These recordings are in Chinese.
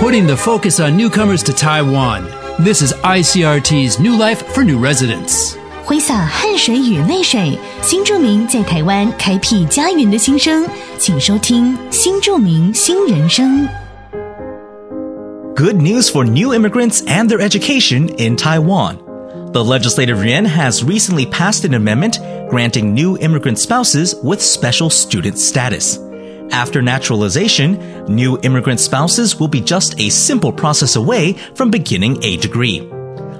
putting the focus on newcomers to Taiwan. This is ICRT's New Life for New Residents. 挥洒汗水与泪水，新住民在台湾开辟家园的心声，请收听《新住民新人生》。 Good news for new immigrants and their education in Taiwan. The Legislative Yuan has recently passed an amendment granting new immigrant spouses with special student status. After naturalization, new immigrant spouses will be just a simple process away from beginning a degree.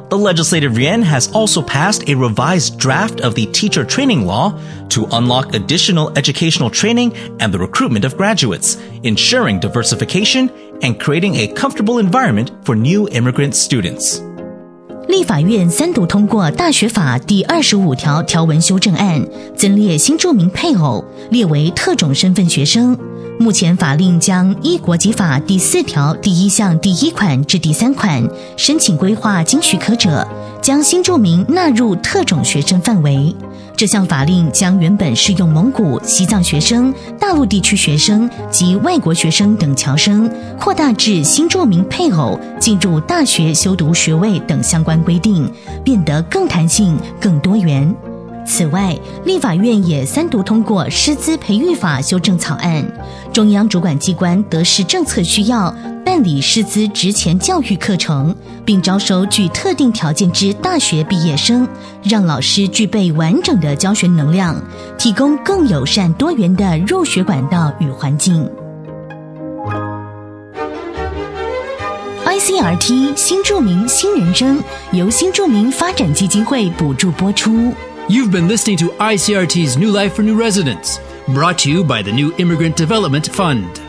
The Legislative Yuan has also passed a revised draft of the teacher training law to unlock additional educational training and the recruitment of graduates, ensuring diversification and creating a comfortable environment for new immigrant students. 立法院三读通过《大学法》第二十五条条文修正案，增列新住民配偶列为特种身份学生。目前法令将一国籍法第四条第一项第一款至第三款申请规划经许可者，将新住民纳入特种学生范围。这项法令将原本适用蒙古、西藏学生、大陆地区学生及外国学生等侨生，扩大至新住民配偶进入大学修读学位等相关规定，变得更弹性、更多元。此外，立法院也三读通过师资培育法修正草案，中央主管机关得视政策需要，办理师资职前教育课程，并招收具特定条件之大学毕业生，让老师具备完整的教学能量，提供更友善多元的入学管道与环境。ICRT 新著名新人生由新著名发展基金会补助播出。You've been listening to ICRT's New Life for New Residents, brought to you by the New Immigrant Development Fund.